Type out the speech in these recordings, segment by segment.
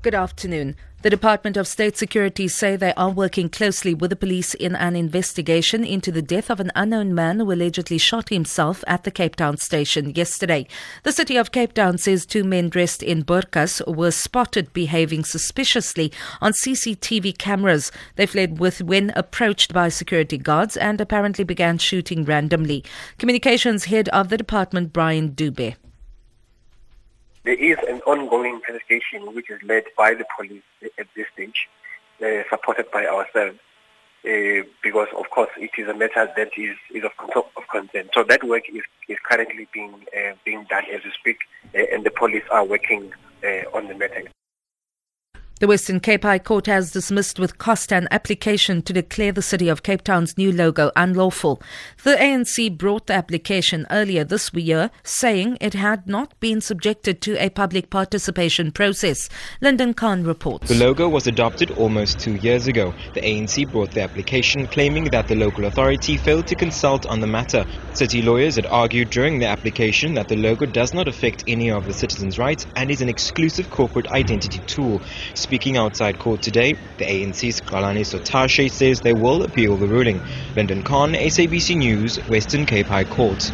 Good afternoon. The Department of State Security say they are working closely with the police in an investigation into the death of an unknown man who allegedly shot himself at the Cape Town station yesterday. The city of Cape Town says two men dressed in burqas were spotted behaving suspiciously on CCTV cameras. They fled with when approached by security guards and apparently began shooting randomly. Communications head of the department Brian Dube. There is an ongoing investigation which is led by the police at this stage, uh, supported by ourselves, uh, because of course it is a matter that is, is of, of concern. So that work is, is currently being uh, being done as we speak, uh, and the police are working uh, on the matter. The Western Cape High Court has dismissed with cost an application to declare the city of Cape Town's new logo unlawful. The ANC brought the application earlier this year, saying it had not been subjected to a public participation process. Lyndon Khan reports. The logo was adopted almost two years ago. The ANC brought the application claiming that the local authority failed to consult on the matter. City lawyers had argued during the application that the logo does not affect any of the citizens' rights and is an exclusive corporate identity tool. Speaking outside court today, the ANC's Xolani Sotashe says they will appeal the ruling. Lyndon Khan, SABC News, Western Cape High Court.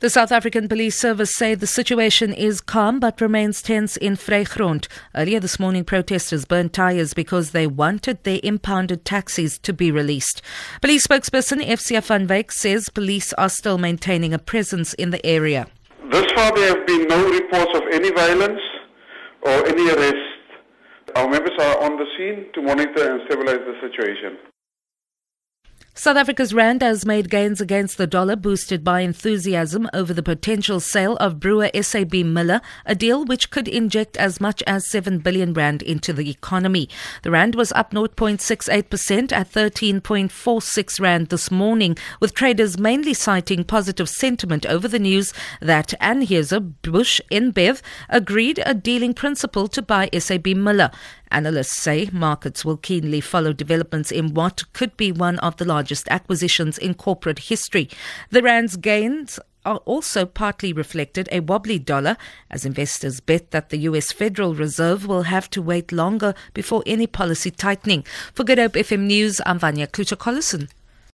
The South African Police Service say the situation is calm but remains tense in Vrygrond. Earlier this morning, protesters burned tyres because they wanted their impounded taxis to be released. Police spokesperson FCF van Wyk says police are still maintaining a presence in the area. Thus far, there have been no reports of any violence or any arrests our members are on the scene to monitor and stabilize the situation. South Africa's rand has made gains against the dollar, boosted by enthusiasm over the potential sale of brewer SAB Miller, a deal which could inject as much as 7 billion rand into the economy. The rand was up 0.68% at 13.46 rand this morning, with traders mainly citing positive sentiment over the news that Anheuser-Busch InBev agreed a dealing principle to buy SAB Miller. Analysts say markets will keenly follow developments in what could be one of the largest acquisitions in corporate history. The Rand's gains are also partly reflected a wobbly dollar as investors bet that the US Federal Reserve will have to wait longer before any policy tightening. For Good Hope FM News, I'm Vanya Klucher-Collison.